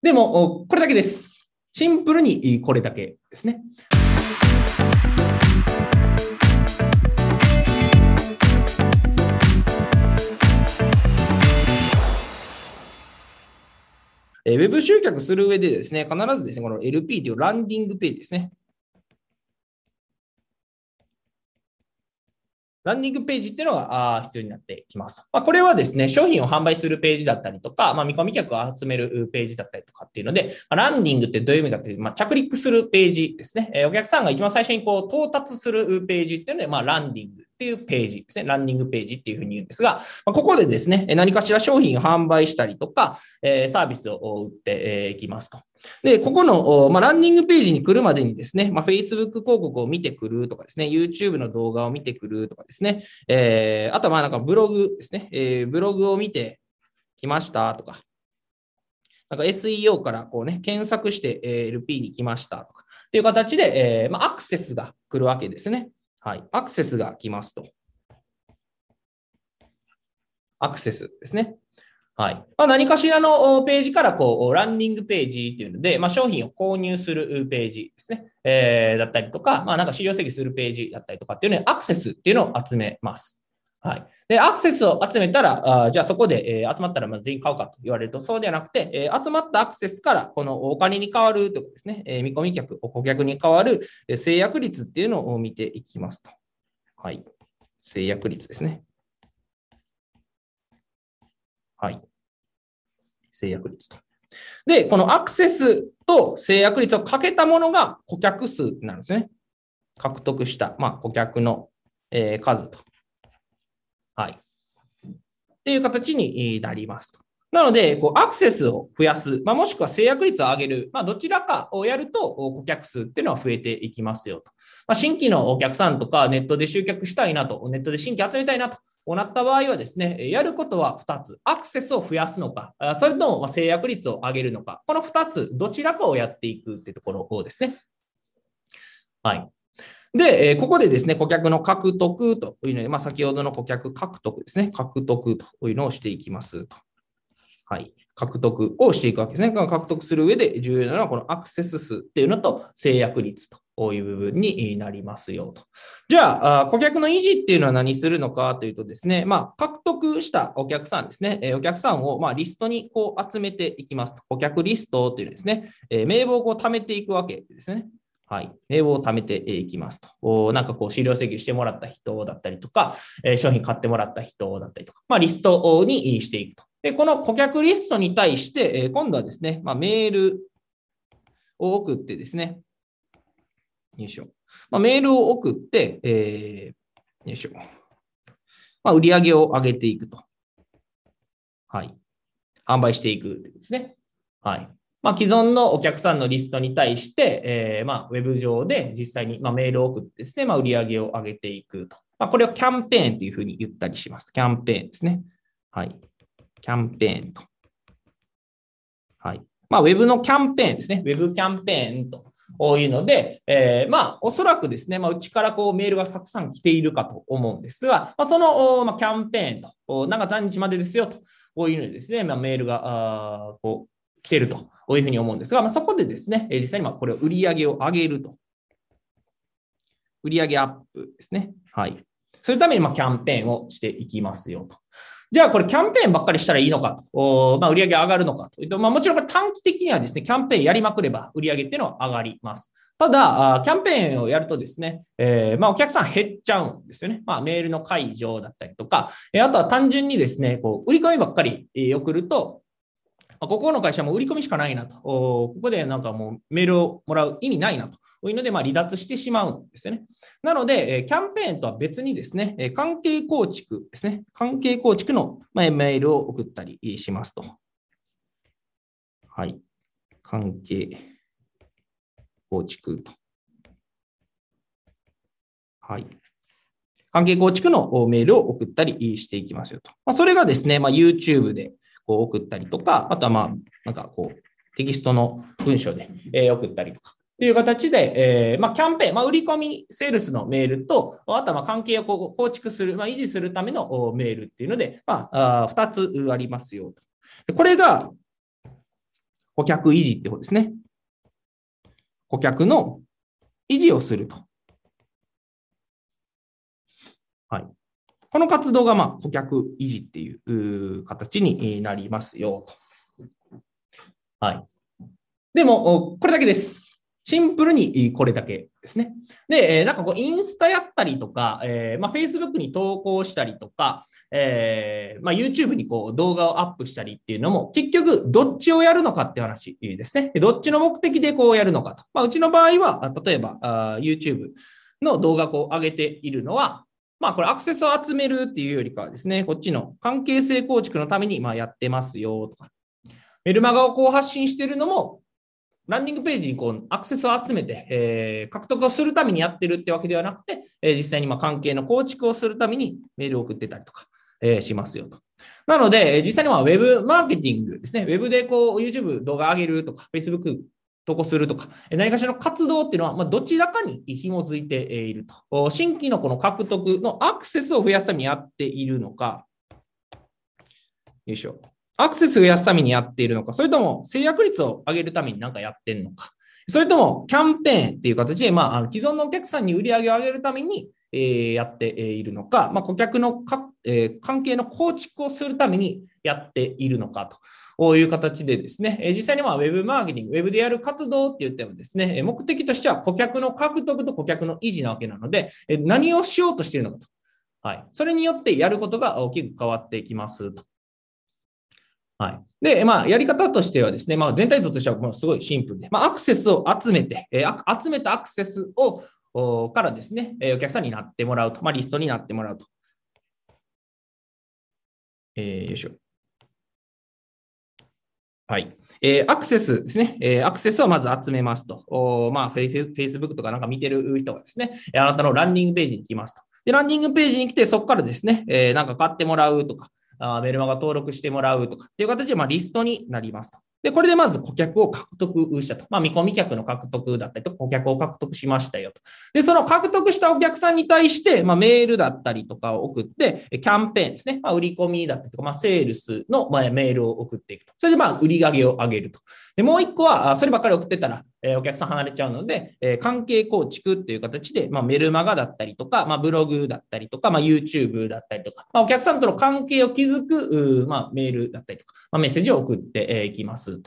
でも、これだけです。シンプルにこれだけですね。えウェブ集客する上でですね、必ずですね、この LP というランディングページですね。ランディングページっていうのが必要になってきます。まあ、これはですね、商品を販売するページだったりとか、まあ、見込み客を集めるページだったりとかっていうので、ランディングってどういう意味かっていうと、まあ、着陸するページですね。えお客さんが一番最初にこう到達するページっていうので、まあ、ランディングっていうページですね。ランディングページっていうふうに言うんですが、まここでですね、何かしら商品を販売したりとか、えサービスを売っていきますと。で、ここの、まあ、ランディングページに来るまでにですね、まあ、Facebook 広告を見てくるとかですね、YouTube の動画を見てくるとかですね、えー、あとはまあなんかブログですね、えー、ブログを見てきましたとか、なんか SEO からこうね、検索して LP に来ましたとか、っていう形で、えー、まあ、アクセスが来るわけですね。はい。アクセスが来ますと。アクセスですね。はい。まあ、何かしらのページからこう、ランディングページっていうので、まあ、商品を購入するページですね。えー、だったりとか、まあ、なんか資料整理するページだったりとかっていうのにアクセスっていうのを集めます。はい。で、アクセスを集めたら、あじゃあそこで、えー、集まったらま全員買うかと言われると、そうではなくて、えー、集まったアクセスから、このお金に変わるということですね、えー、見込み客、顧客に変わる、え制約率っていうのを見ていきますと。はい。制約率ですね。はい。制約率と。で、このアクセスと制約率をかけたものが顧客数なんですね。獲得した、まあ、顧客の、えー、数と。はい。っていう形になりますと。なので、こうアクセスを増やす、まあ、もしくは制約率を上げる、まあ、どちらかをやると顧客数っていうのは増えていきますよと。まあ、新規のお客さんとかネットで集客したいなと、ネットで新規集めたいなとなった場合はですね、やることは2つ。アクセスを増やすのか、それとも制約率を上げるのか、この2つ、どちらかをやっていくってところをですね。はい。で、えここでですね、顧客の獲得というので、まあ、先ほどの顧客獲得ですね、獲得というのをしていきますと。はい、獲得をしていくわけですね。獲得する上で重要なのは、このアクセス数っていうのと制約率という部分になりますよと。じゃあ、顧客の維持っていうのは何するのかというとですね、まあ、獲得したお客さんですね、お客さんをまリストにこう集めていきますと。顧客リストというですね、名簿をこう貯めていくわけですね。はい。名簿を貯めていきますと。なんかこう、資料請求してもらった人だったりとか、え商品買ってもらった人だったりとか、まあ、リストにしていくと。で、この顧客リストに対して、え今度はですね、まあ、メールを送ってですね、よいしょ。まあ、メールを送って、えー、よいしょ。まあ、売り上げを上げていくと。はい。販売していくってですね。はい。まあ、既存のお客さんのリストに対して、えー、まあ、ウェブ上で実際に、まあ、メールを送ってですね、まあ、売り上げを上げていくと。まあ、これをキャンペーンというふうに言ったりします。キャンペーンですね。はい。キャンペーンと。はい。まあ、ウェブのキャンペーンですね。ウェブキャンペーンというので、えー、まあ、おそらくですね、まあ、うちからこうメールがたくさん来ているかと思うんですが、まあ、その、まあ、キャンペーンと、なんか何日までですよとこういうのでですね、まあ、メールが、あこう、来てるというふうに思うんですが、まあ、そこでですね、実際にまこれを売り上げを上げると。売上アップですね。はい。そのためにまキャンペーンをしていきますよと。じゃあこれキャンペーンばっかりしたらいいのかと、まあ、売上上がるのかというと、まあ、もちろんこれ短期的にはですね、キャンペーンやりまくれば売上っていうのは上がります。ただ、キャンペーンをやるとですね、えー、まあ、お客さん減っちゃうんですよね。まあ、メールの解除だったりとか、あとは単純にですね、こう売り込みばっかり送ると、ここの会社も売り込みしかないなと、ここでなんかもうメールをもらう意味ないなというので、まあ、離脱してしまうんですよね。なので、キャンペーンとは別にですね、関係構築ですね、関係構築のメールを送ったりしますと。はい。関係構築と。はい。関係構築のメールを送ったりしていきますよと。まあ、それがですね、まあ、YouTube でこう送ったりとか、あとはまあ、なんかこう、テキストの文章で、え送ったりとか、という形で、えー、まあ、キャンペーン、まあ、売り込み、セールスのメールと、あとはま関係を構築する、まあ、維持するためのメールっていうので、まあ、あ2つありますよと。これが、顧客維持ってことですね。顧客の維持をすると。はい。この活動が、まあ、顧客維持っていう形になりますよと。はい。でも、これだけです。シンプルにこれだけですね。で、なんかこう、インスタやったりとか、えー、まあ、Facebook に投稿したりとか、えー、まあ、YouTube にこう動画をアップしたりっていうのも、結局、どっちをやるのかって話ですね。どっちの目的でこうやるのかと。まあ、うちの場合は、例えば、YouTube の動画を上げているのは、まあ、これアクセスを集めるっていうよりかはですね、こっちの関係性構築のためにまやってますよとか、メルマガをこう発信してるのも、ランディングページにこうアクセスを集めて、えー、獲得をするためにやってるってわけではなくて、えー、実際にま関係の構築をするためにメールを送ってたりとか、えー、しますよと。なので、実際には Web マーケティングですね。Web でこう YouTube 動画上げるとか、Facebook 投稿するとか、何かしらの活動っていうのは、まどちらかに紐づいていると。新規のこの獲得のアクセスを増やすためにやっているのか、よいしょ。アクセス増やすためにやっているのか、それとも制約率を上げるために何かやってるのか、それともキャンペーンっていう形で、まあ、既存のお客さんに売り上げを上げるために、え、やっているのか、まあ、顧客のか、えー、関係の構築をするためにやっているのかという形でですね、え、実際にまウェブマーケティング、ウェブでやる活動って言ってもですね、目的としては顧客の獲得と顧客の維持なわけなので、え何をしようとしているのかと。はい。それによってやることが大きく変わっていきますと。はい。で、まあ、やり方としてはですね、まあ、全体像としてはもうすごいシンプルで、まあ、アクセスを集めて、え、集めたアクセスを、からですね、えお客さんになってもらうと、まあ、リストになってもらうと。えー、よいしょ。はい。えー、アクセスですね。えー、アクセスをまず集めますと。おまあ、Facebook とかなんか見てる人がですね、あなたのランディングページに来ますと。で、ランディングページに来て、そこからですね、えー、なんか買ってもらうとか、あメルマガ登録してもらうとかっていう形で、まあ、リストになりますと。で、これでまず顧客を獲得したと。まあ、見込み客の獲得だったりとか顧客を獲得しましたよと。で、その獲得したお客さんに対して、まあ、メールだったりとかを送って、キャンペーンですね。まあ、売り込みだったりとか、まあ、セールスの、まあ、メールを送っていくと。それで、まあ、売り上げを上げると。で、もう一個は、そればっかり送ってたら、えお客さん離れちゃうので、え関係構築っていう形で、まあ、メルマガだったりとか、まあ、ブログだったりとか、まあ、YouTube だったりとか、まあ、お客さんとの関係を築く、まあ、メールだったりとか、まあ、メッセージを送っていきます